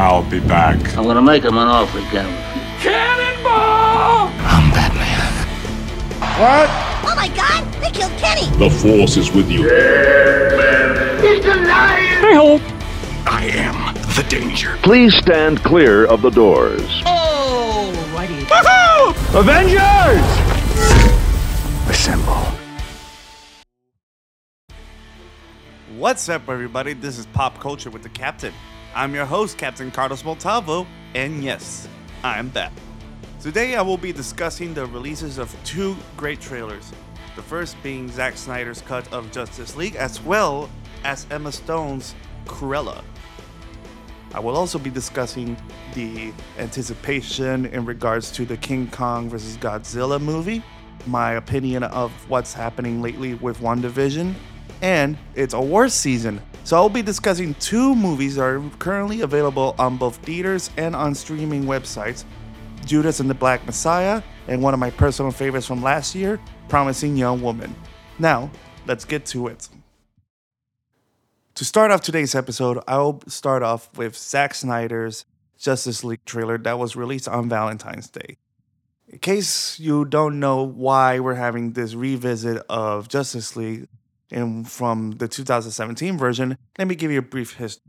I'll be back. I'm gonna make him an offer again. Cannonball! I'm Batman. What? Oh my god, they killed Kenny! The Force is with you. He's alive! I hope. I am the danger. Please stand clear of the doors. Oh, righty. Woohoo! Avengers! Assemble. What's up, everybody? This is Pop Culture with the Captain. I'm your host, Captain Carlos Montalvo, and yes, I'm back. Today, I will be discussing the releases of two great trailers. The first being Zack Snyder's cut of Justice League, as well as Emma Stone's Cruella. I will also be discussing the anticipation in regards to the King Kong vs. Godzilla movie, my opinion of what's happening lately with WandaVision, and it's awards season. So I'll be discussing two movies that are currently available on both theaters and on streaming websites Judas and the Black Messiah, and one of my personal favorites from last year, Promising Young Woman. Now, let's get to it. To start off today's episode, I'll start off with Zack Snyder's Justice League trailer that was released on Valentine's Day. In case you don't know why we're having this revisit of Justice League and from the 2017 version, let me give you a brief history.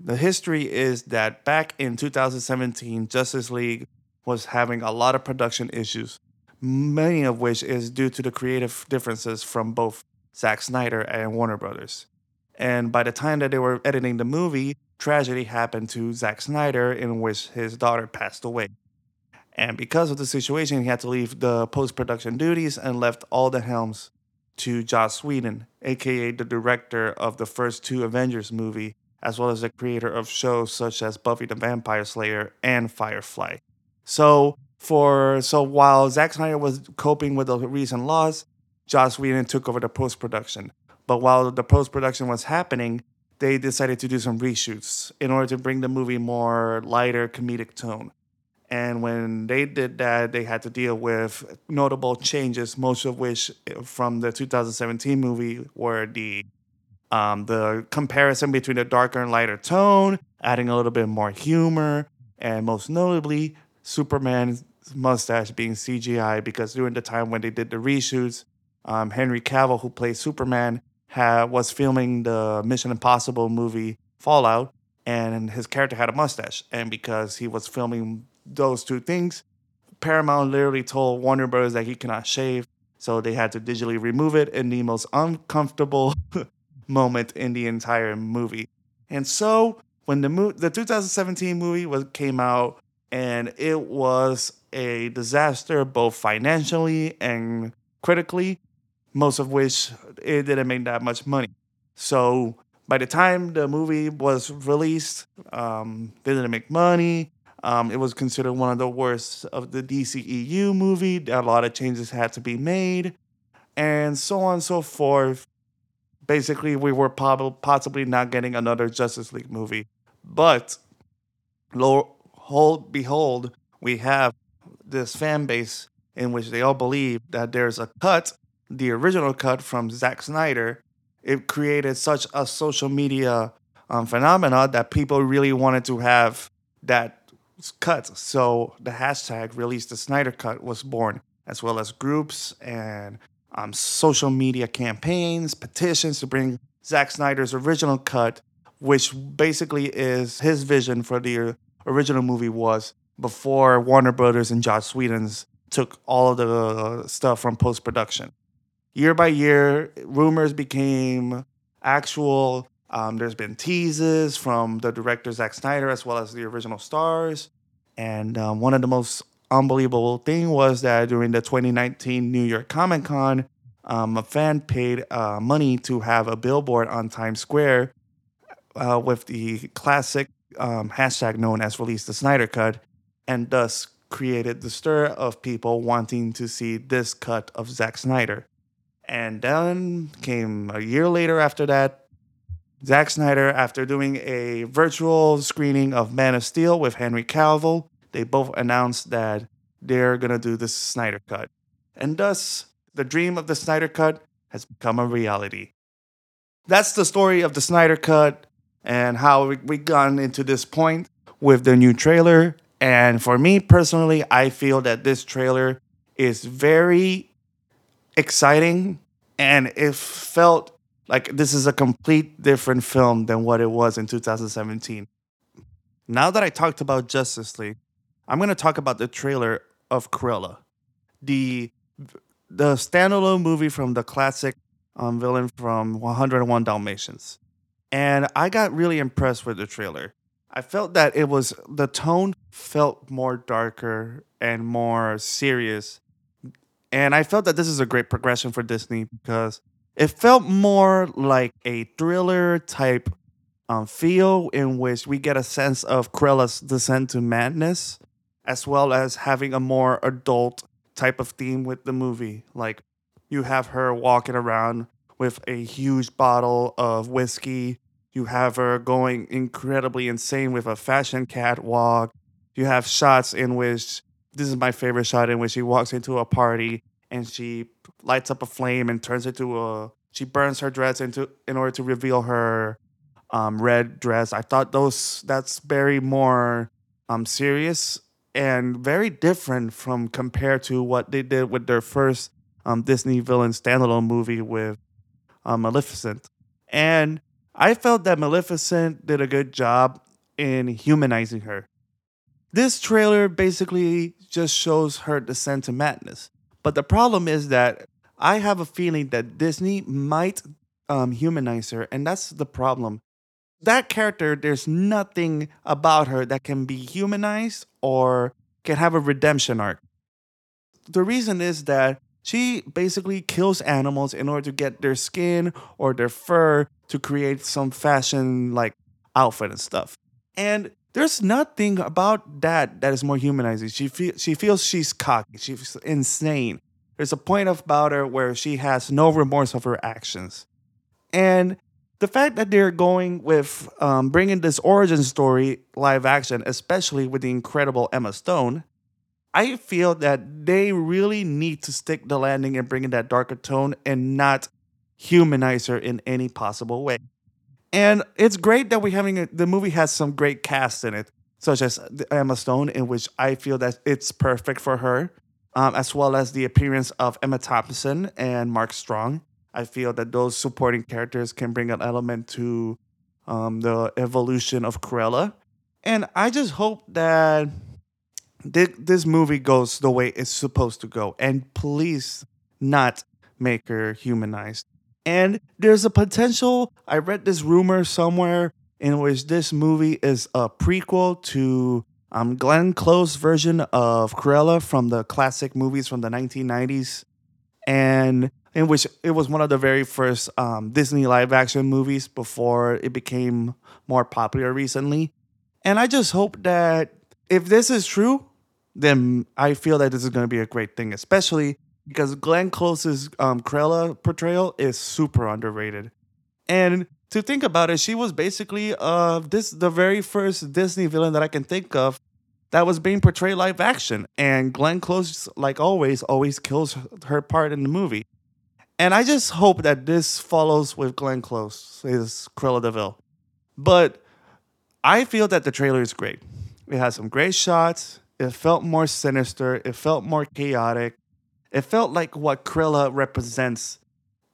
The history is that back in 2017, Justice League was having a lot of production issues, many of which is due to the creative differences from both Zack Snyder and Warner Brothers. And by the time that they were editing the movie, tragedy happened to Zack Snyder, in which his daughter passed away. And because of the situation, he had to leave the post production duties and left all the helms to Joss Whedon, aka the director of the first two Avengers movie, as well as the creator of shows such as Buffy the Vampire Slayer and Firefly. So for so while Zack Snyder was coping with the recent loss, Joss Whedon took over the post production. But while the post production was happening, they decided to do some reshoots in order to bring the movie more lighter comedic tone. And when they did that, they had to deal with notable changes, most of which from the 2017 movie were the um, the comparison between the darker and lighter tone, adding a little bit more humor, and most notably, Superman's mustache being CGI because during the time when they did the reshoots, um, Henry Cavill, who plays Superman, had, was filming the Mission Impossible movie Fallout, and his character had a mustache. And because he was filming those two things, Paramount literally told Warner Bros. that he cannot shave, so they had to digitally remove it in the most uncomfortable moment in the entire movie. And so when the mo- the 2017 movie was came out, and it was a disaster both financially and critically, most of which it didn't make that much money. So by the time the movie was released, um, they didn't make money. Um, it was considered one of the worst of the DCEU movie. A lot of changes had to be made, and so on and so forth. Basically, we were prob- possibly not getting another Justice League movie. But, lo hold, behold, we have this fan base in which they all believe that there's a cut, the original cut from Zack Snyder. It created such a social media um, that people really wanted to have that cut. So the hashtag release the Snyder cut was born, as well as groups and um, social media campaigns, petitions to bring Zack Snyder's original cut, which basically is his vision for the original movie was before Warner Brothers and Joss Whedon's took all of the stuff from post production. Year by year, rumors became actual. Um, there's been teases from the director Zack Snyder as well as the original stars. And um, one of the most unbelievable thing was that during the 2019 New York Comic Con, um, a fan paid uh, money to have a billboard on Times Square uh, with the classic um, hashtag known as Release the Snyder Cut, and thus created the stir of people wanting to see this cut of Zack Snyder. And then came a year later after that, Zack Snyder, after doing a virtual screening of Man of Steel with Henry Cavill, they both announced that they're going to do the Snyder Cut. And thus, the dream of the Snyder Cut has become a reality. That's the story of the Snyder Cut and how we've gotten into this point with the new trailer. And for me personally, I feel that this trailer is very exciting and it felt like this is a complete different film than what it was in 2017. Now that I talked about Justice League, I'm going to talk about the trailer of Cruella, the the standalone movie from the classic um, villain from 101 Dalmatians. And I got really impressed with the trailer. I felt that it was the tone felt more darker and more serious. And I felt that this is a great progression for Disney because it felt more like a thriller type um, feel in which we get a sense of Cruella's descent to madness, as well as having a more adult type of theme with the movie. Like you have her walking around with a huge bottle of whiskey. You have her going incredibly insane with a fashion catwalk. You have shots in which this is my favorite shot in which she walks into a party and she lights up a flame and turns into a she burns her dress into in order to reveal her um, red dress. I thought those that's very more um, serious and very different from compared to what they did with their first um, Disney villain standalone movie with um, Maleficent. And I felt that Maleficent did a good job in humanizing her. This trailer basically just shows her descent to madness. But the problem is that I have a feeling that Disney might um, humanize her, and that's the problem. That character, there's nothing about her that can be humanized or can have a redemption arc. The reason is that she basically kills animals in order to get their skin or their fur to create some fashion like outfit and stuff. And there's nothing about that that is more humanizing. She she feels she's cocky. She's insane. There's a point about her where she has no remorse of her actions. And the fact that they're going with um, bringing this origin story live action, especially with the incredible Emma Stone, I feel that they really need to stick the landing and bring in that darker tone and not humanize her in any possible way. And it's great that we're having a, the movie has some great cast in it, such as Emma Stone, in which I feel that it's perfect for her, um, as well as the appearance of Emma Thompson and Mark Strong. I feel that those supporting characters can bring an element to um, the evolution of Cruella. And I just hope that thi- this movie goes the way it's supposed to go. And please not make her humanized. And there's a potential, I read this rumor somewhere in which this movie is a prequel to um, Glenn Close version of Cruella from the classic movies from the 1990s. And in which it was one of the very first um, Disney live action movies before it became more popular recently. And I just hope that if this is true, then I feel that this is going to be a great thing, especially because Glenn Close's um, Cruella portrayal is super underrated. And to think about it, she was basically uh, this the very first Disney villain that I can think of that was being portrayed live action. And Glenn Close, like always, always kills her part in the movie. And I just hope that this follows with Glenn Close, his Cruella de Vil. But I feel that the trailer is great. It has some great shots. It felt more sinister. It felt more chaotic. It felt like what Cruella represents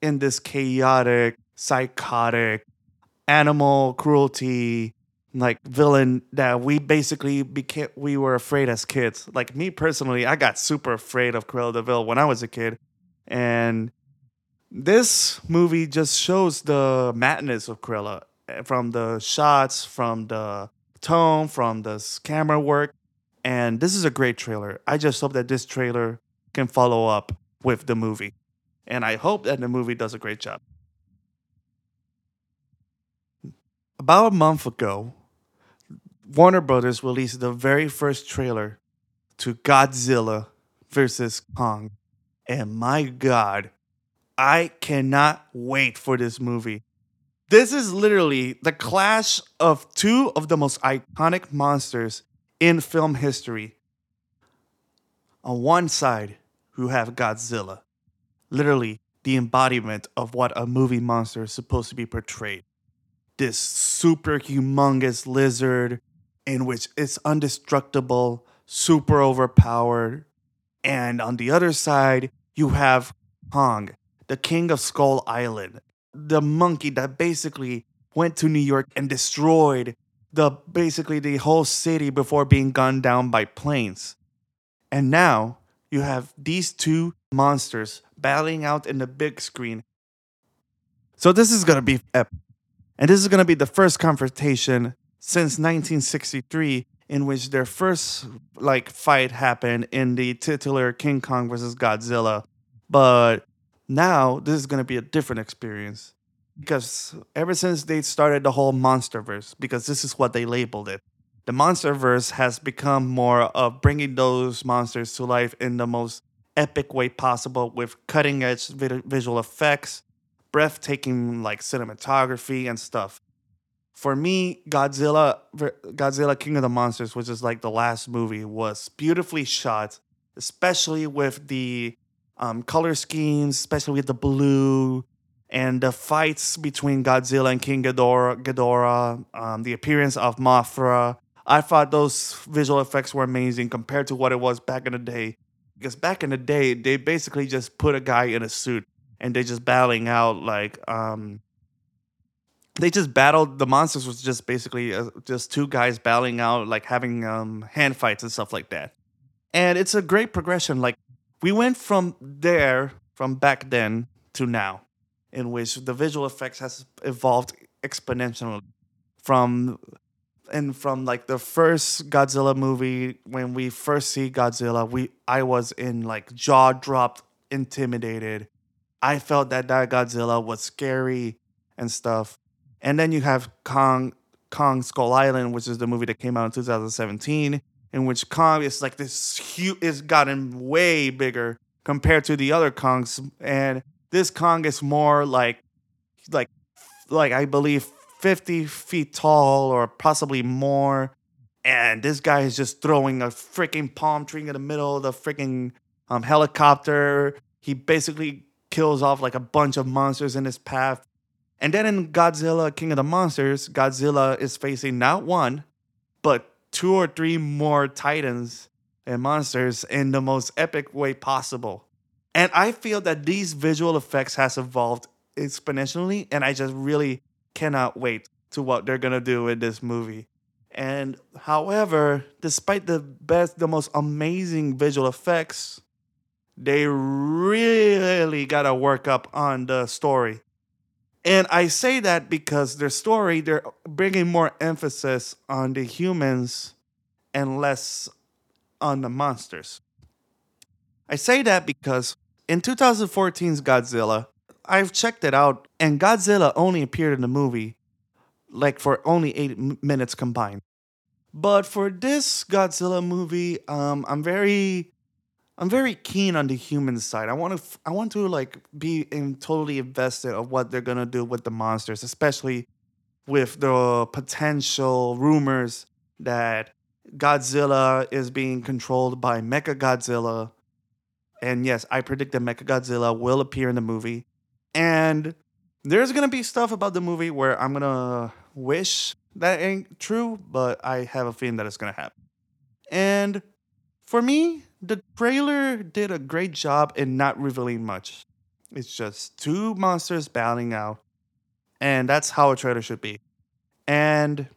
in this chaotic, psychotic, animal cruelty, like villain that we basically became. We were afraid as kids. Like me personally, I got super afraid of Cruella de Vil when I was a kid, and this movie just shows the madness of Cruella eh, from the shots, from the tone, from the camera work. And this is a great trailer. I just hope that this trailer can follow up with the movie. And I hope that the movie does a great job. About a month ago, Warner Brothers released the very first trailer to Godzilla versus Kong. And my God, I cannot wait for this movie. This is literally the clash of two of the most iconic monsters in film history. On one side, you have Godzilla, literally the embodiment of what a movie monster is supposed to be portrayed. This super humongous lizard in which it's indestructible, super overpowered. And on the other side, you have Kong, the king of Skull Island, the monkey that basically went to New York and destroyed the basically the whole city before being gunned down by planes. And now you have these two monsters battling out in the big screen. So this is gonna be epic. And this is gonna be the first confrontation since 1963 in which their first like fight happened in the titular King Kong versus Godzilla. But now this is gonna be a different experience because ever since they started the whole monsterverse because this is what they labeled it the monsterverse has become more of bringing those monsters to life in the most epic way possible with cutting edge visual effects breathtaking like cinematography and stuff for me godzilla godzilla king of the monsters which is like the last movie was beautifully shot especially with the um, color schemes especially with the blue and the fights between Godzilla and King Ghidorah, Ghidorah um, the appearance of Mothra. I thought those visual effects were amazing compared to what it was back in the day. Because back in the day, they basically just put a guy in a suit and they just battling out like um, they just battled the monsters was just basically uh, just two guys battling out like having um, hand fights and stuff like that. And it's a great progression. Like we went from there from back then to now in which the visual effects has evolved exponentially from and from like the first Godzilla movie when we first see Godzilla we I was in like jaw dropped intimidated. I felt that that Godzilla was scary and stuff. And then you have Kong Kong Skull Island which is the movie that came out in 2017 in which Kong is like this huge is gotten way bigger compared to the other Kongs. And this Kong is more like like like I believe 50 feet tall or possibly more. And this guy is just throwing a freaking palm tree in the middle of the freaking um, helicopter. He basically kills off like a bunch of monsters in his path. And then in Godzilla King of the Monsters, Godzilla is facing not one, but two or three more titans and monsters in the most epic way possible. And I feel that these visual effects has evolved exponentially, and I just really cannot wait to what they're gonna do in this movie. And however, despite the best, the most amazing visual effects, they really gotta work up on the story. And I say that because their story, they're bringing more emphasis on the humans and less on the monsters. I say that because in 2014's Godzilla, I've checked it out, and Godzilla only appeared in the movie like for only eight m- minutes combined. But for this Godzilla movie, um, I'm very, I'm very keen on the human side. I want to, f- I want to like be in totally invested of what they're gonna do with the monsters, especially with the potential rumors that Godzilla is being controlled by Mecha Godzilla and yes, I predict that Mechagodzilla will appear in the movie. And there's gonna be stuff about the movie where I'm gonna wish that ain't true, but I have a feeling that it's gonna happen. And for me, the trailer did a great job in not revealing much. It's just two monsters battling out, and that's how a trailer should be. And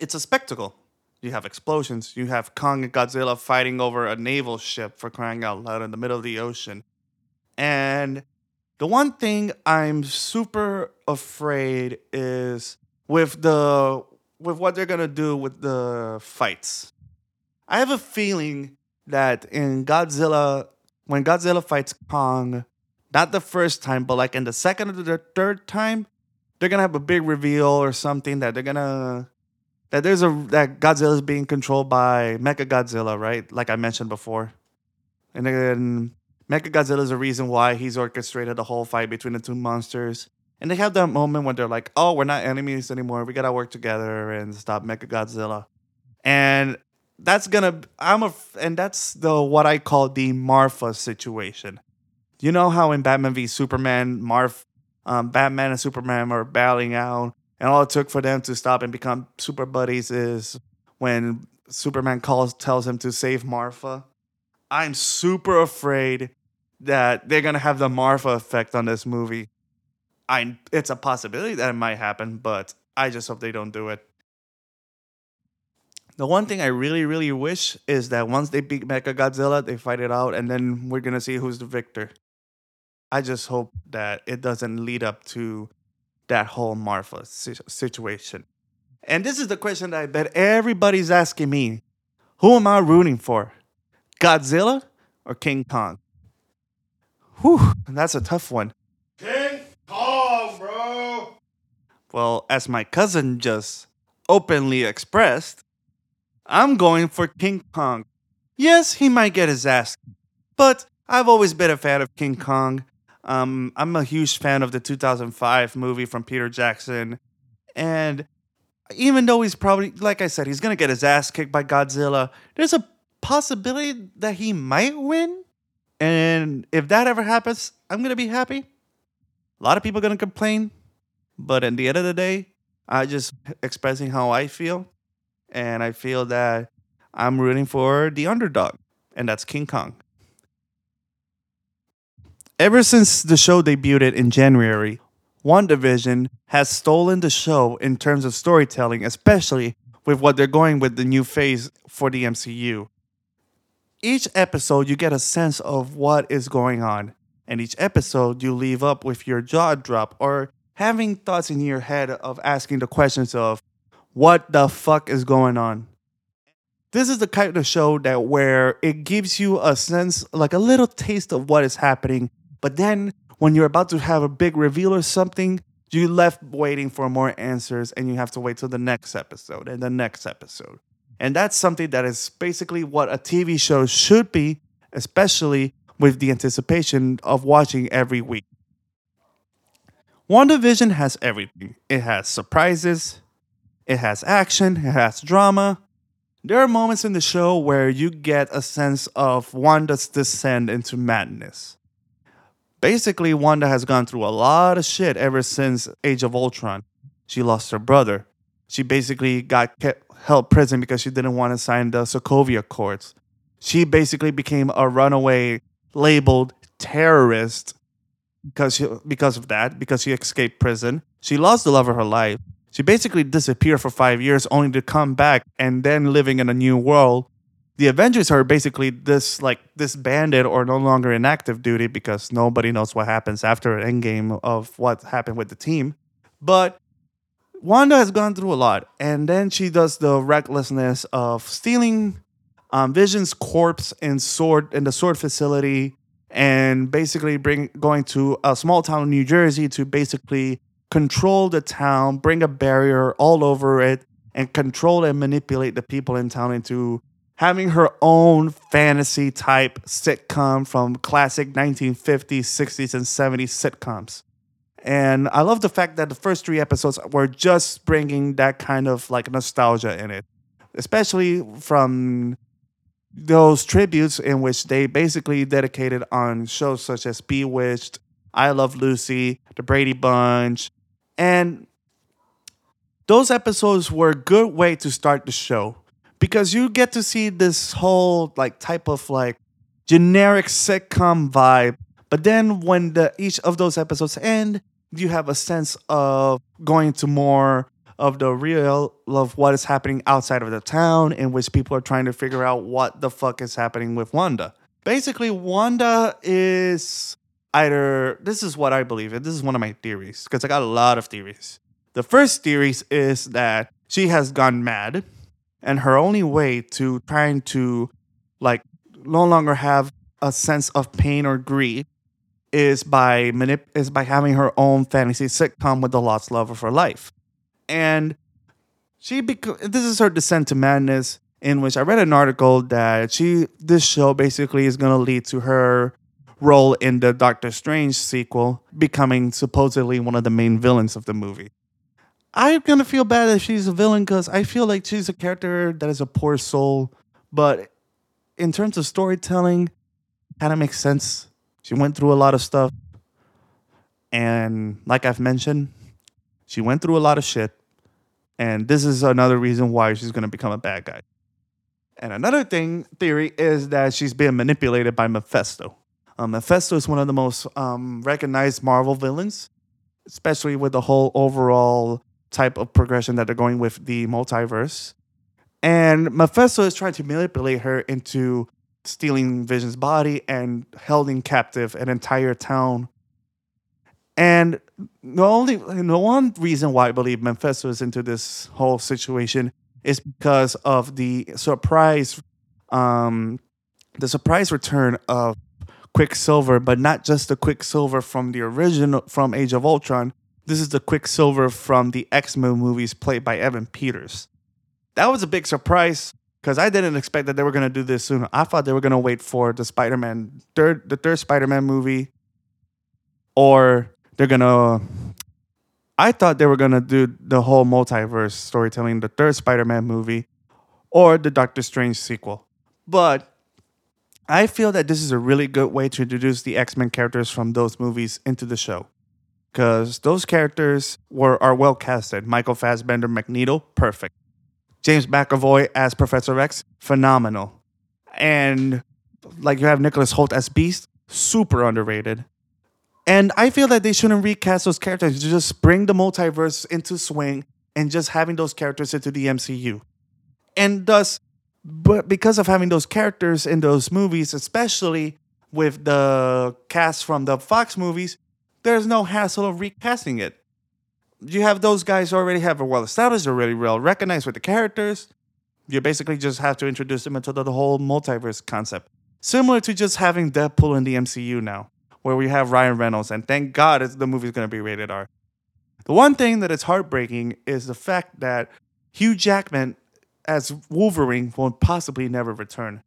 it's a spectacle. You have explosions. You have Kong and Godzilla fighting over a naval ship for crying out loud in the middle of the ocean. And the one thing I'm super afraid is with the with what they're gonna do with the fights. I have a feeling that in Godzilla, when Godzilla fights Kong, not the first time, but like in the second or the third time, they're gonna have a big reveal or something that they're gonna that there's a that Godzilla is being controlled by Mecha Godzilla, right? Like I mentioned before, and then Mecha Godzilla is the reason why he's orchestrated the whole fight between the two monsters. And they have that moment when they're like, "Oh, we're not enemies anymore. We gotta work together and stop Mecha Godzilla." And that's gonna I'm a and that's the what I call the Marfa situation. You know how in Batman v Superman, Marf, um, Batman and Superman are battling out, and all it took for them to stop and become super buddies is when Superman calls tells him to save Marfa. I'm super afraid that they're gonna have the Marfa effect on this movie. I it's a possibility that it might happen, but I just hope they don't do it. The one thing I really, really wish is that once they beat Mecha Godzilla, they fight it out, and then we're gonna see who's the victor. I just hope that it doesn't lead up to that whole Marfa situation. And this is the question that I bet everybody's asking me: Who am I rooting for, Godzilla or King Kong? Whew, that's a tough one. King Kong, bro. Well, as my cousin just openly expressed, I'm going for King Kong. Yes, he might get his ass, kicked, but I've always been a fan of King Kong. Um, I'm a huge fan of the 2005 movie from Peter Jackson, and even though he's probably, like I said, he's gonna get his ass kicked by Godzilla, there's a possibility that he might win. And if that ever happens, I'm gonna be happy. A lot of people are gonna complain, but at the end of the day, I just expressing how I feel, and I feel that I'm rooting for the underdog, and that's King Kong. Ever since the show debuted in January, WandaVision has stolen the show in terms of storytelling, especially with what they're going with the new phase for the MCU. Each episode, you get a sense of what is going on, and each episode, you leave up with your jaw drop or having thoughts in your head of asking the questions of what the fuck is going on. This is the kind of show that where it gives you a sense, like a little taste of what is happening, but then when you're about to have a big reveal or something, you left waiting for more answers and you have to wait till the next episode and the next episode. And that's something that is basically what a TV show should be, especially with the anticipation of watching every week. WandaVision has everything. It has surprises, it has action, it has drama. There are moments in the show where you get a sense of Wanda's descent into madness. Basically, Wanda has gone through a lot of shit ever since Age of Ultron. She lost her brother. She basically got kept, held prison because she didn't want to sign the Sokovia Accords. She basically became a runaway labeled terrorist because she, because of that, because she escaped prison. She lost the love of her life. She basically disappeared for five years only to come back and then living in a new world. The Avengers are basically this like disbanded or no longer in active duty because nobody knows what happens after an endgame of what happened with the team. But Wanda has gone through a lot, and then she does the recklessness of stealing um, Vision's corpse and sword in the sword facility, and basically bring going to a small town in New Jersey to basically control the town, bring a barrier all over it, and control and manipulate the people in town into having her own fantasy type sitcom from classic 1950s, 60s, and 70s sitcoms. And I love the fact that the first three episodes were just bringing that kind of like nostalgia in it, especially from those tributes in which they basically dedicated on shows such as Bewitched, I Love Lucy, The Brady Bunch, and those episodes were a good way to start the show because you get to see this whole like type of like generic sitcom vibe. But then when the each of those episodes end, you have a sense of going to more of the real of what is happening outside of the town in which people are trying to figure out what the fuck is happening with Wanda. Basically, Wanda is either this is what I believe, and this is one of my theories, because I got a lot of theories. The first theory is that she has gone mad, and her only way to trying to like no longer have a sense of pain or grief is by manip- is by having her own fantasy sitcom with the lost love of her life. And she bec- this is her descent to madness in which I read an article that she this show basically is going to lead to her role in the Doctor Strange sequel becoming supposedly one of the main villains of the movie. I'm to feel bad if she's a villain cuz I feel like she's a character that is a poor soul, but in terms of storytelling kind of makes sense. She went through a lot of stuff. And like I've mentioned, she went through a lot of shit. And this is another reason why she's going to become a bad guy. And another thing, theory, is that she's being manipulated by Mephisto. Um, Mephisto is one of the most um, recognized Marvel villains, especially with the whole overall type of progression that they're going with the multiverse. And Mephisto is trying to manipulate her into stealing Vision's body and holding captive an entire town. And the only the one reason why I believe Mephisto is into this whole situation is because of the surprise um the surprise return of Quicksilver, but not just the Quicksilver from the original from Age of Ultron. This is the Quicksilver from the X-Men movies played by Evan Peters. That was a big surprise because I didn't expect that they were gonna do this soon. I thought they were gonna wait for the Spider-Man third the third Spider-Man movie, or they're gonna. I thought they were gonna do the whole multiverse storytelling, the third Spider-Man movie, or the Doctor Strange sequel. But I feel that this is a really good way to introduce the X-Men characters from those movies into the show. Because those characters were are well casted. Michael Fassbender, Magneto, perfect. James McAvoy as Professor X, phenomenal. And like you have Nicholas Hoult as Beast, super underrated. And I feel that they shouldn't recast those characters. Just bring the multiverse into swing and just having those characters into the MCU. And thus, but because of having those characters in those movies, especially with the cast from the Fox movies, there's no hassle of recasting it you have those guys already have a well established, already well recognized with the characters. You basically just have to introduce them into the, the whole multiverse concept. Similar to just having Deadpool in the MCU now, where we have Ryan Reynolds, and thank God the movie's going to be rated R. The one thing that is heartbreaking is the fact that Hugh Jackman as Wolverine will possibly never return.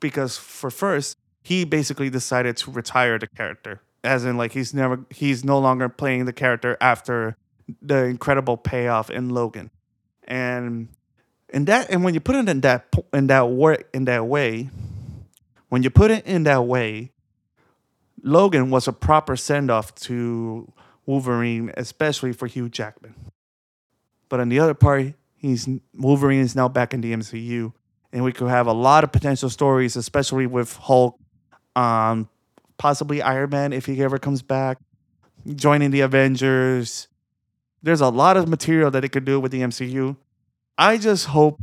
Because for first, he basically decided to retire the character. As in like he's never he's no longer playing the character after the incredible payoff in Logan, and in that and when you put it in that in that work in that way, when you put it in that way, Logan was a proper send off to Wolverine, especially for Hugh Jackman. But on the other part, he's Wolverine is now back in the MCU, and we could have a lot of potential stories, especially with Hulk, um, possibly Iron Man if he ever comes back, joining the Avengers, there's a lot of material that it could do with the MCU. I just hope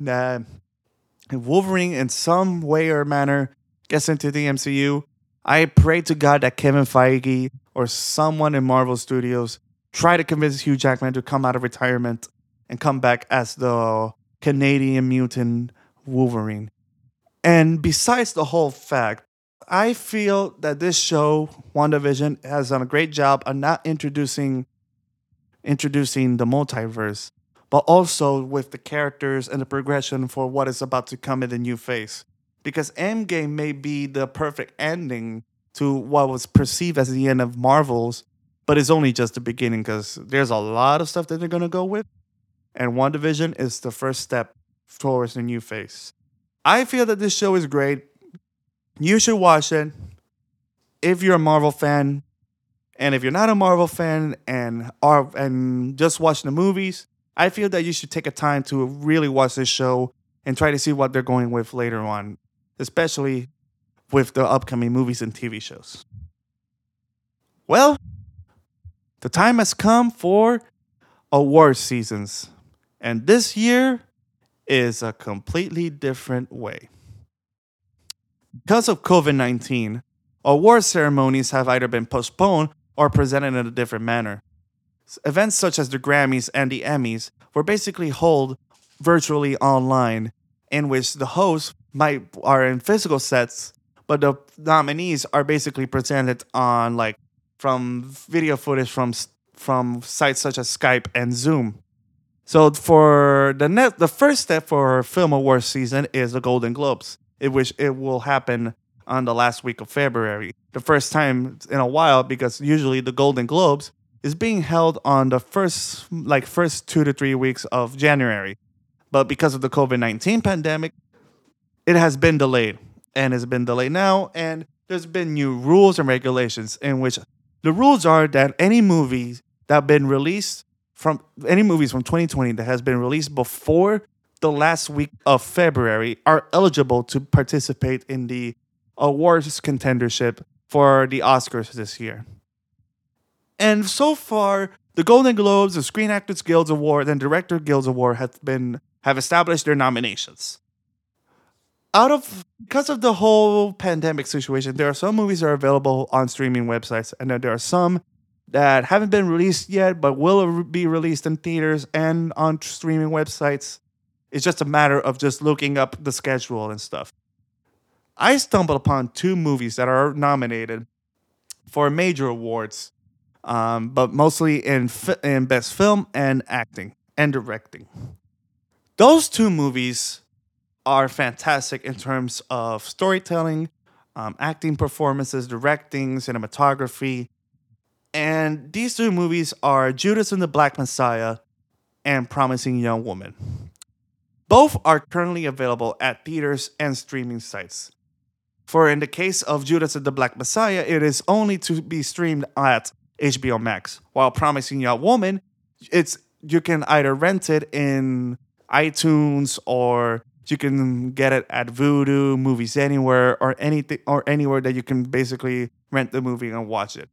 that Wolverine, in some way or manner, gets into the MCU. I pray to God that Kevin Feige or someone in Marvel Studios try to convince Hugh Jackman to come out of retirement and come back as the Canadian mutant Wolverine. And besides the whole fact, I feel that this show, WandaVision, has done a great job of not introducing introducing the multiverse, but also with the characters and the progression for what is about to come in the new phase. Because Endgame may be the perfect ending to what was perceived as the end of Marvel's, but it's only just the beginning because there's a lot of stuff that they're going to go with. And WandaVision is the first step towards the new phase. I feel that this show is great. You should watch it. If you're a Marvel fan, and if you're not a Marvel fan and are and just watching the movies, I feel that you should take a time to really watch this show and try to see what they're going with later on, especially with the upcoming movies and TV shows. Well, the time has come for award seasons. And this year is a completely different way. Because of COVID 19, award ceremonies have either been postponed or presented in a different manner. Events such as the Grammys and the Emmys were basically held virtually online, in which the hosts might are in physical sets, but the nominees are basically presented on like from video footage from from sites such as Skype and Zoom. So for the net, the first step for Film Awards season is the Golden Globes, in which it will happen on the last week of February. The first time in a while because usually the Golden Globes is being held on the first like first 2 to 3 weeks of January. But because of the COVID-19 pandemic, it has been delayed and has been delayed now and there's been new rules and regulations in which the rules are that any movies that have been released from any movies from 2020 that has been released before the last week of February are eligible to participate in the awards contendership for the Oscars this year. And so far, the Golden Globes, the Screen Actors Guild Award, and Director Guild Award have been have established their nominations. Out of because of the whole pandemic situation, there are some movies that are available on streaming websites, and there are some that haven't been released yet, but will be released in theaters and on streaming websites. It's just a matter of just looking up the schedule and stuff. I stumbled upon two movies that are nominated for major awards, um, but mostly in fi- in best film and acting and directing. Those two movies are fantastic in terms of storytelling, um, acting performances, directing, cinematography. And these two movies are Judas and the Black Messiah and Promising Young Woman. Both are currently available at theaters and streaming sites. For in the case of Judas and the Black Messiah, it is only to be streamed at HBO Max. While Promising Young Woman, it's you can either rent it in iTunes or you can get it at Vudu, Movies Anywhere, or anything or anywhere that you can basically rent the movie and watch it.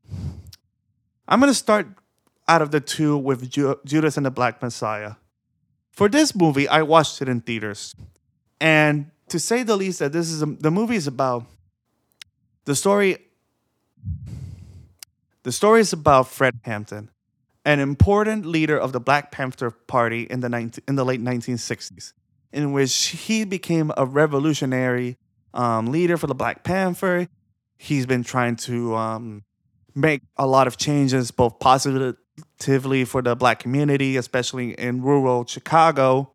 I'm gonna start out of the two with Ju- Judas and the Black Messiah. For this movie, I watched it in theaters, and to say the least, that this is a, the movie is about the story. The story is about Fred Hampton, an important leader of the Black Panther Party in the 19, in the late 1960s, in which he became a revolutionary um, leader for the Black Panther. He's been trying to um, make a lot of changes, both positively for the Black community, especially in rural Chicago,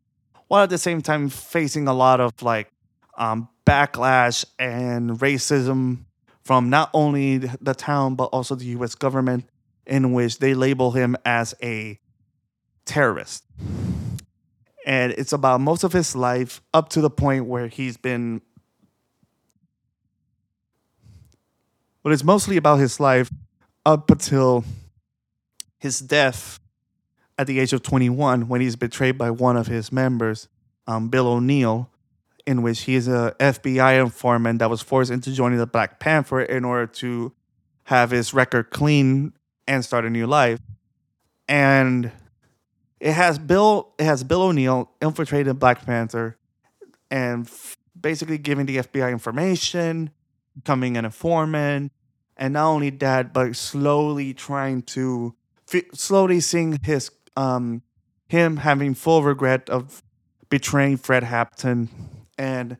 while at the same time facing a lot of like um, backlash and racism from not only the town but also the U.S. government, in which they label him as a terrorist. And it's about most of his life up to the point where he's been. But it's mostly about his life up until his death at the age of 21 when he's betrayed by one of his members, um, Bill O'Neal, in which he is a FBI informant that was forced into joining the Black Panther in order to have his record clean and start a new life. And it has Bill it has Bill O'Neal infiltrated Black Panther and f- basically giving the FBI information, becoming an informant, and not only that, but slowly trying to f- slowly seeing his um him having full regret of betraying Fred Hampton and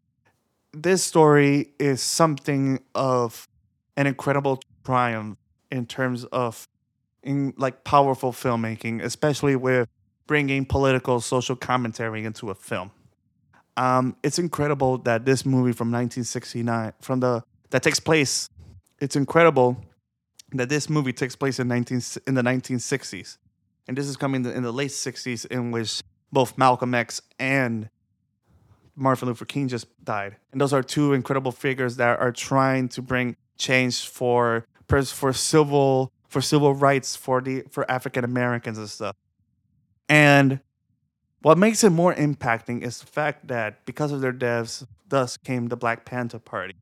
this story is something of an incredible triumph in terms of in like powerful filmmaking, especially with bringing political social commentary into a film. Um, it's incredible that this movie from 1969, from the that takes place, it's incredible that this movie takes place in 19 in the 1960s, and this is coming in the late 60s, in which both Malcolm X and Martin Luther King just died, and those are two incredible figures that are trying to bring change for for civil for civil rights for the for African Americans and stuff. And what makes it more impacting is the fact that because of their deaths, thus came the Black Panther Party,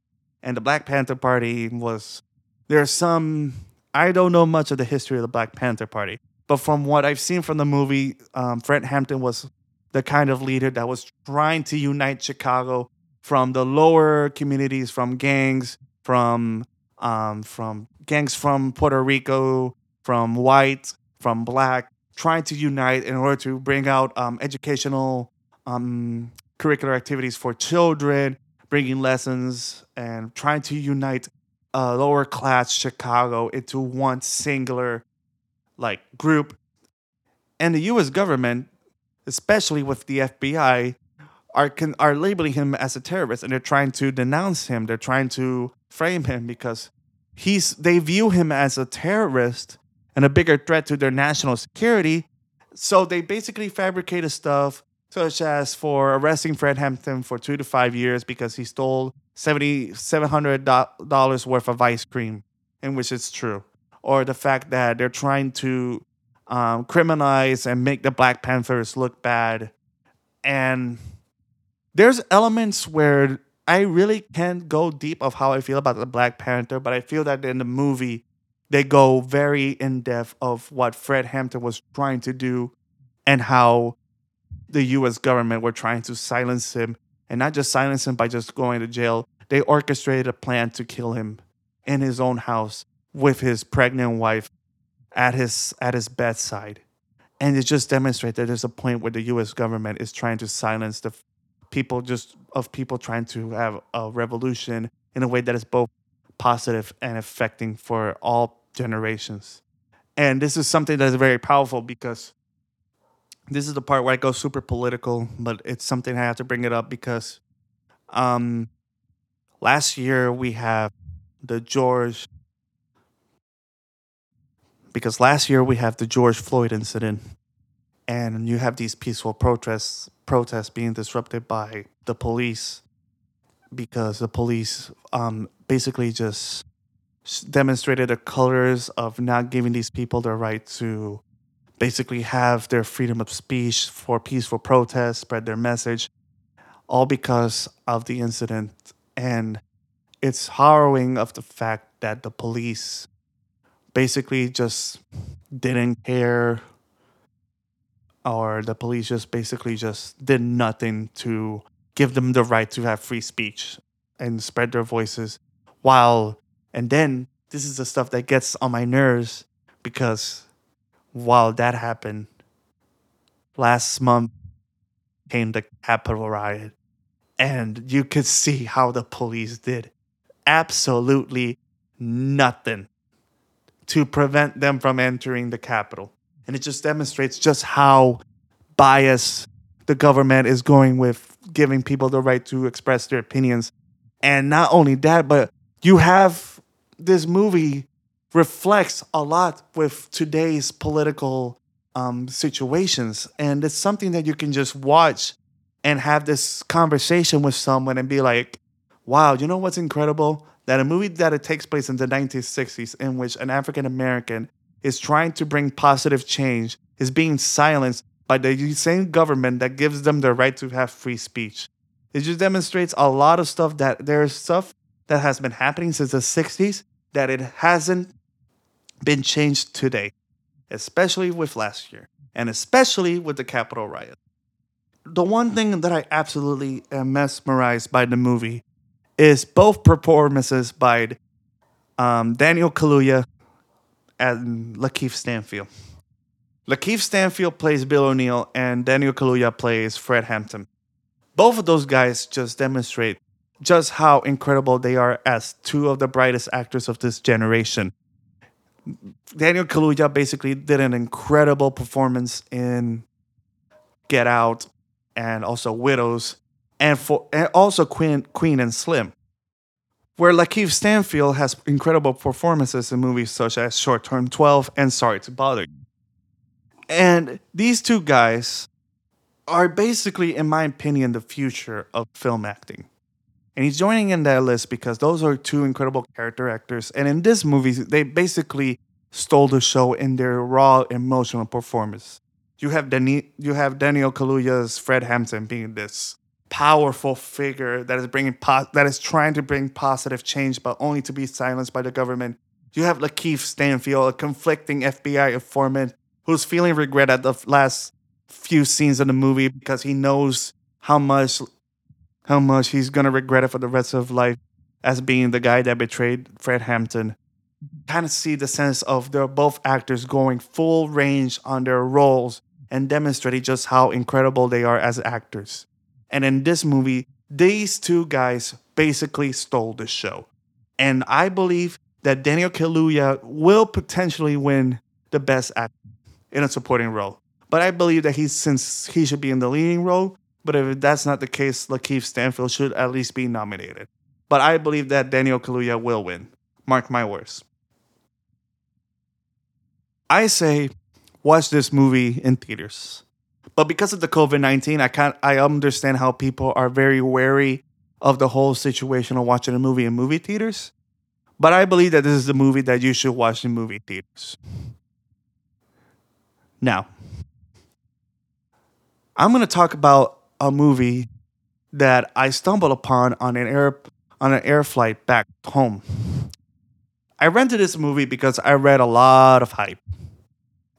and the Black Panther Party was there's some I don't know much of the history of the Black Panther Party, but from what I've seen from the movie, um, Fred Hampton was the kind of leader that was trying to unite Chicago from the lower communities, from gangs, from um, from gangs from Puerto Rico, from white, from black, trying to unite in order to bring out um, educational um, curricular activities for children, bringing lessons, and trying to unite uh, lower class Chicago into one singular like group. And the U.S. government especially with the FBI, are can, are labeling him as a terrorist and they're trying to denounce him. They're trying to frame him because he's they view him as a terrorist and a bigger threat to their national security. So they basically fabricated stuff such as for arresting Fred Hampton for two to five years because he stole seventy seven hundred dollars worth of ice cream, in which it's true, or the fact that they're trying to um, criminalize and make the Black Panthers look bad. And there's elements where I really can't go deep of how I feel about the Black Panther, but I feel that in the movie they go very in depth of what Fred Hampton was trying to do and how the US government were trying to silence him and not just silence him by just going to jail. They orchestrated a plan to kill him in his own house with his pregnant wife at his at his bedside. And it just demonstrates that there's a point where the US government is trying to silence the people just of people trying to have a revolution in a way that is both positive and affecting for all generations. And this is something that is very powerful because this is the part where I go super political, but it's something I have to bring it up because um last year we have the George because last year we have the George Floyd incident and you have these peaceful protests protests being disrupted by the police because the police um, basically just demonstrated the colors of not giving these people the right to basically have their freedom of speech for peaceful protest, spread their message, all because of the incident. And it's harrowing of the fact that the police basically just didn't care or the police just basically just did nothing to give them the right to have free speech and spread their voices. While and then this is the stuff that gets on my nerves because while that happened last month came the capitol riot. And you could see how the police did absolutely nothing to prevent them from entering the capitol. And it just demonstrates just how biased the government is going with giving people the right to express their opinions. And not only that, but you have this movie reflects a lot with today's political um, situations. And it's something that you can just watch and have this conversation with someone and be like, wow, you know what's incredible? That a movie that it takes place in the 1960s, in which an African American is trying to bring positive change, is being silenced by the same government that gives them the right to have free speech. It just demonstrates a lot of stuff that there's stuff that has been happening since the 60s that it hasn't been changed today, especially with last year, and especially with the Capitol riot. The one thing that I absolutely am mesmerized by the movie is both performances by um, Daniel Kaluuya and Lakeith Stanfield. Lakeith Stanfield plays Bill O'Neal, and Daniel Kaluuya plays Fred Hampton. Both of those guys just demonstrate just how incredible they are as two of the brightest actors of this generation. Daniel Kaluuya basically did an incredible performance in Get Out and also Widows and for and also Queen Queen and Slim. Where Lakeith Stanfield has incredible performances in movies such as Short Term 12 and Sorry to Bother You. And these two guys are basically, in my opinion, the future of film acting. And he's joining in that list because those are two incredible character actors. And in this movie, they basically stole the show in their raw emotional performance. You have Dani- you have Daniel Kaluuya's Fred Hampton being this powerful figure that is bringing po- that is trying to bring positive change, but only to be silenced by the government. You have Lakeith Stanfield, a conflicting FBI informant who's feeling regret at the last few scenes of the movie because he knows how much how much he's gonna regret it for the rest of life as being the guy that betrayed Fred Hampton. Kind of see the sense of they're both actors going full range on their roles and demonstrating just how incredible they are as actors. And in this movie, these two guys basically stole the show. And I believe that Daniel Kaluuya will potentially win the best actor in a supporting role. But I believe that he's since he should be in the leading role. But if that's not the case, Lakeith Stanfield should at least be nominated. But I believe that Daniel Kaluuya will win. Mark my words. I say watch this movie in theaters. But because of the COVID nineteen, I can't. I understand how people are very wary of the whole situation of watching a movie in movie theaters. But I believe that this is the movie that you should watch in movie theaters. Now, I'm going to talk about a movie that I stumbled upon on an air on an air flight back home. I rented this movie because I read a lot of hype.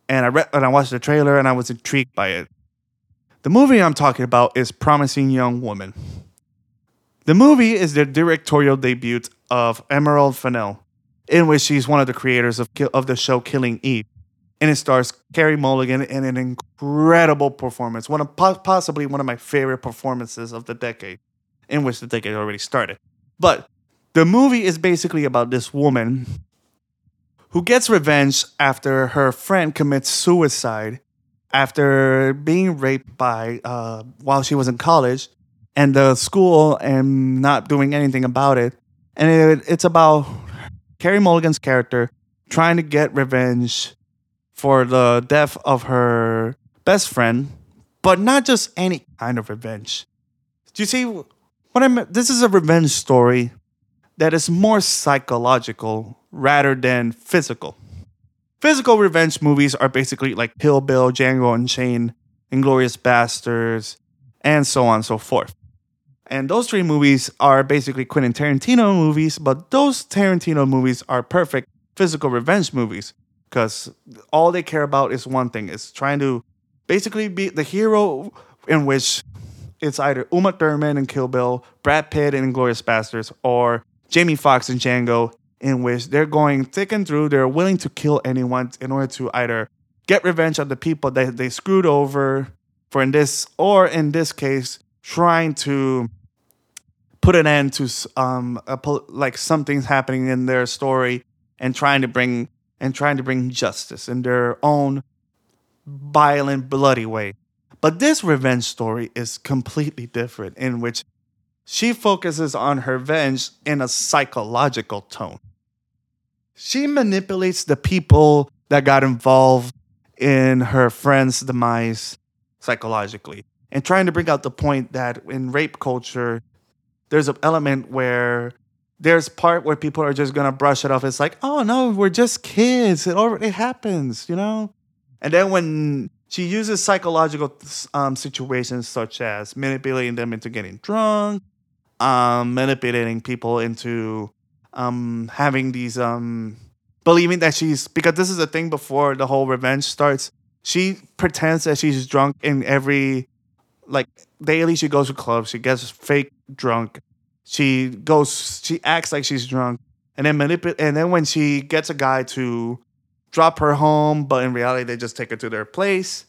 And I read and I watched the trailer and I was intrigued by it. The movie I'm talking about is Promising Young Woman. The movie is the directorial debut of Emerald Fennell, in which she's one of the creators of, of the show Killing Eve. And it stars Carey Mulligan in an incredible performance, one of po- possibly one of my favorite performances of the decade, in which the decade already started. But the movie is basically about this woman who gets revenge after her friend commits suicide after being raped by uh, while she was in college and the school and not doing anything about it and it, it's about carey mulligan's character trying to get revenge for the death of her best friend but not just any kind of revenge. Do you see what i mean this is a revenge story that is more psychological rather than physical physical revenge movies are basically like Kill Bill, Django Unchained, Inglourious Basterds, and so on and so forth. And those three movies are basically Quentin Tarantino movies, but those Tarantino movies are perfect physical revenge movies because all they care about is one thing: is trying to basically be the hero in which it's either Uma Thurman in Kill Bill, Brad Pitt in Inglourious Basterds, or Jamie Foxx in Django, in which they're going thick and through. They're willing to kill anyone in order to either get revenge on the people that they screwed over, for in this, or in this case, trying to put an end to um pol- like something's happening in their story and trying to bring and trying to bring justice in their own violent, bloody way. But this revenge story is completely different, in which she focuses on her revenge in a psychological tone. She manipulates the people that got involved in her friend's demise psychologically and trying to bring out the point that in rape culture, there's an element where there's part where people are just gonna brush it off. It's like, oh no, we're just kids. It already happens, you know. And then when she uses psychological um, situations such as manipulating them into getting drunk, um, manipulating people into um, having these um, believing that she's because this is a thing before the whole revenge starts. She pretends that she's drunk in every like daily. She goes to clubs. She gets fake drunk. She goes. She acts like she's drunk, and then manipulate. And then when she gets a guy to drop her home, but in reality they just take her to their place.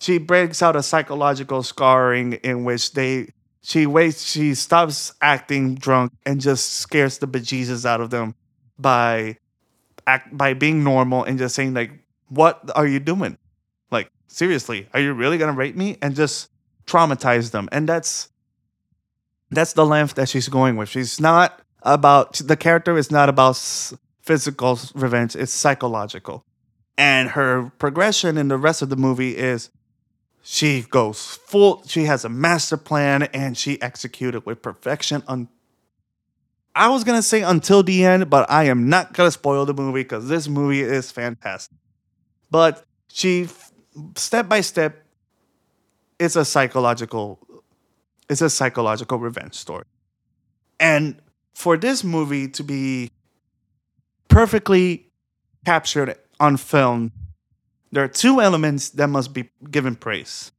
She breaks out a psychological scarring in which they she waits she stops acting drunk and just scares the bejesus out of them by act by being normal and just saying like what are you doing? Like seriously are you really gonna rape me? and just traumatize them. And that's that's the length that she's going with. She's not about the character is not about physical revenge it's psychological. And her progression in the rest of the movie is she goes full she has a master plan and she executed with perfection on i was gonna say until the end but i am not gonna spoil the movie because this movie is fantastic. But she step by step it's a psychological it's a psychological revenge story. And for this movie to be perfectly captured on film there are two elements that must be given praise.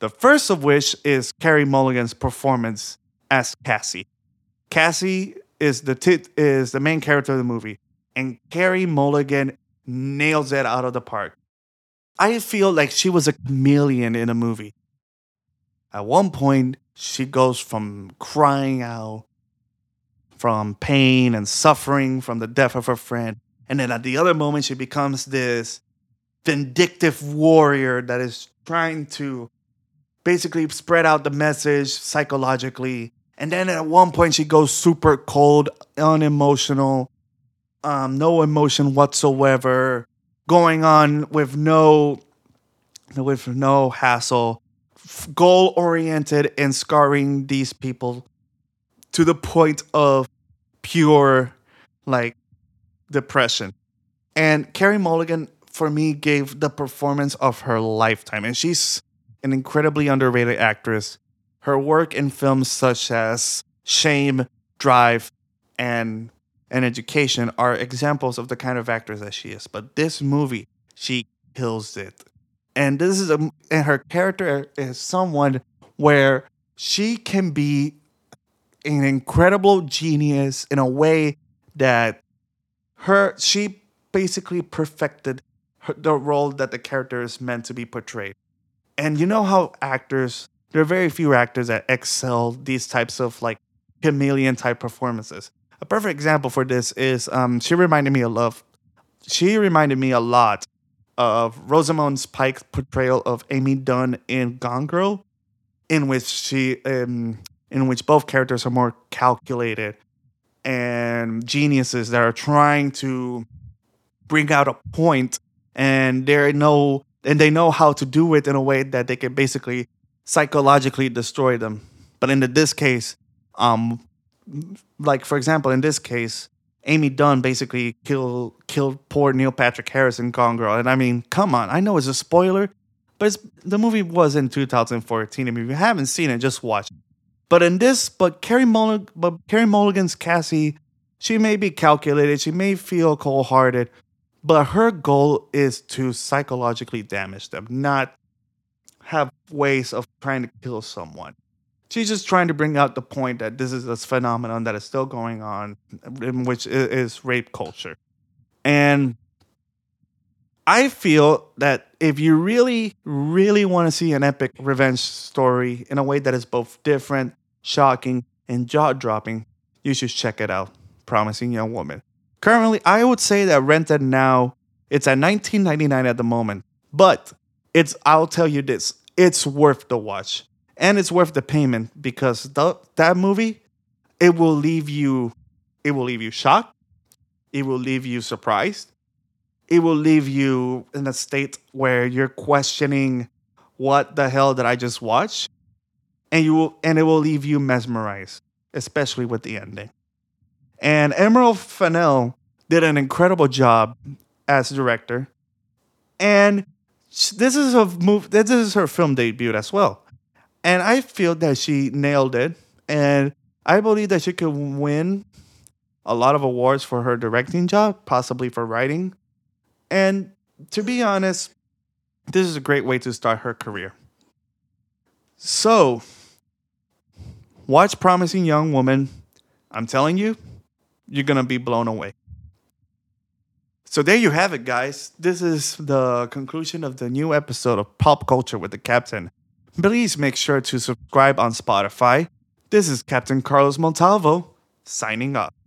The first of which is Carey Mulligan's performance as Cassie. Cassie is the tit is the main character of the movie, and Carey Mulligan nails it out of the park. I feel like she was a chameleon in a movie. At one point, she goes from crying out from pain and suffering from the death of her friend, and then at the other moment, she becomes this vindictive warrior that is trying to basically spread out the message psychologically. And then at one point, she goes super cold, unemotional, um, no emotion whatsoever, going on with no, with no hassle, goal oriented, and scarring these people to the point of pure, like, depression. And Carey Mulligan for me gave the performance of her lifetime. And she's an incredibly underrated actress. Her work in films such as Shame, Drive, and An Education are examples of the kind of actress that she is. But this movie, she kills it. And this is a and her character is someone where she can be an incredible genius in a way that her she basically perfected the role that the character is meant to be portrayed. And you know how actors there are very few actors that excel these types of like chameleon type performances. A perfect example for this is um, she reminded me a lot. She reminded me a lot of Rosamund Pike's portrayal of Amy Dunne in Gone Girl, in which she um, in which both characters are more calculated and geniuses that are trying to bring out a point and they know and they know how to do it in a way that they can basically psychologically destroy them. But in the, this case, um, like for example, in this case, Amy Dunne basically killed killed poor Neil Patrick Harris in Gone Girl. And I mean, come on, I know it's a spoiler, but the movie was in 2014. I mean, if you haven't seen it, just watch. it. But in this, but Carey but Carey Mulligan's Cassie, she may be calculated, she may feel cold-hearted, but her goal is to psychologically damage them, not have ways of trying to kill someone. She's just trying to bring out the point that this is a phenomenon that is still going on, in which is rape culture. And I feel that if you really, really want to see an epic revenge story in a way that is both different, shocking, and jaw dropping, you should check it out. Promising Young Woman. Currently, I would say that rented now, it's at 19.99 at the moment. But it's I'll tell you this, it's worth the watch. And it's worth the payment because the, that movie, it will leave you it will leave you shocked. It will leave you surprised it will leave you in a state where you're questioning what the hell did I just watch? And you will, and it will leave you mesmerized, especially with the ending. And Emerald Fennell did an incredible job as director. And this is a move this is her film debut as well. And I feel that she nailed it. And I believe that she could win a lot of awards for her directing job, possibly for writing. And to be honest, this is a great way to start her career. So, watch Promising Young Woman. I'm telling you, you're going to be blown away. So, there you have it, guys. This is the conclusion of the new episode of Pop Culture with the Captain. Please make sure to subscribe on Spotify. This is Captain Carlos Montalvo signing off.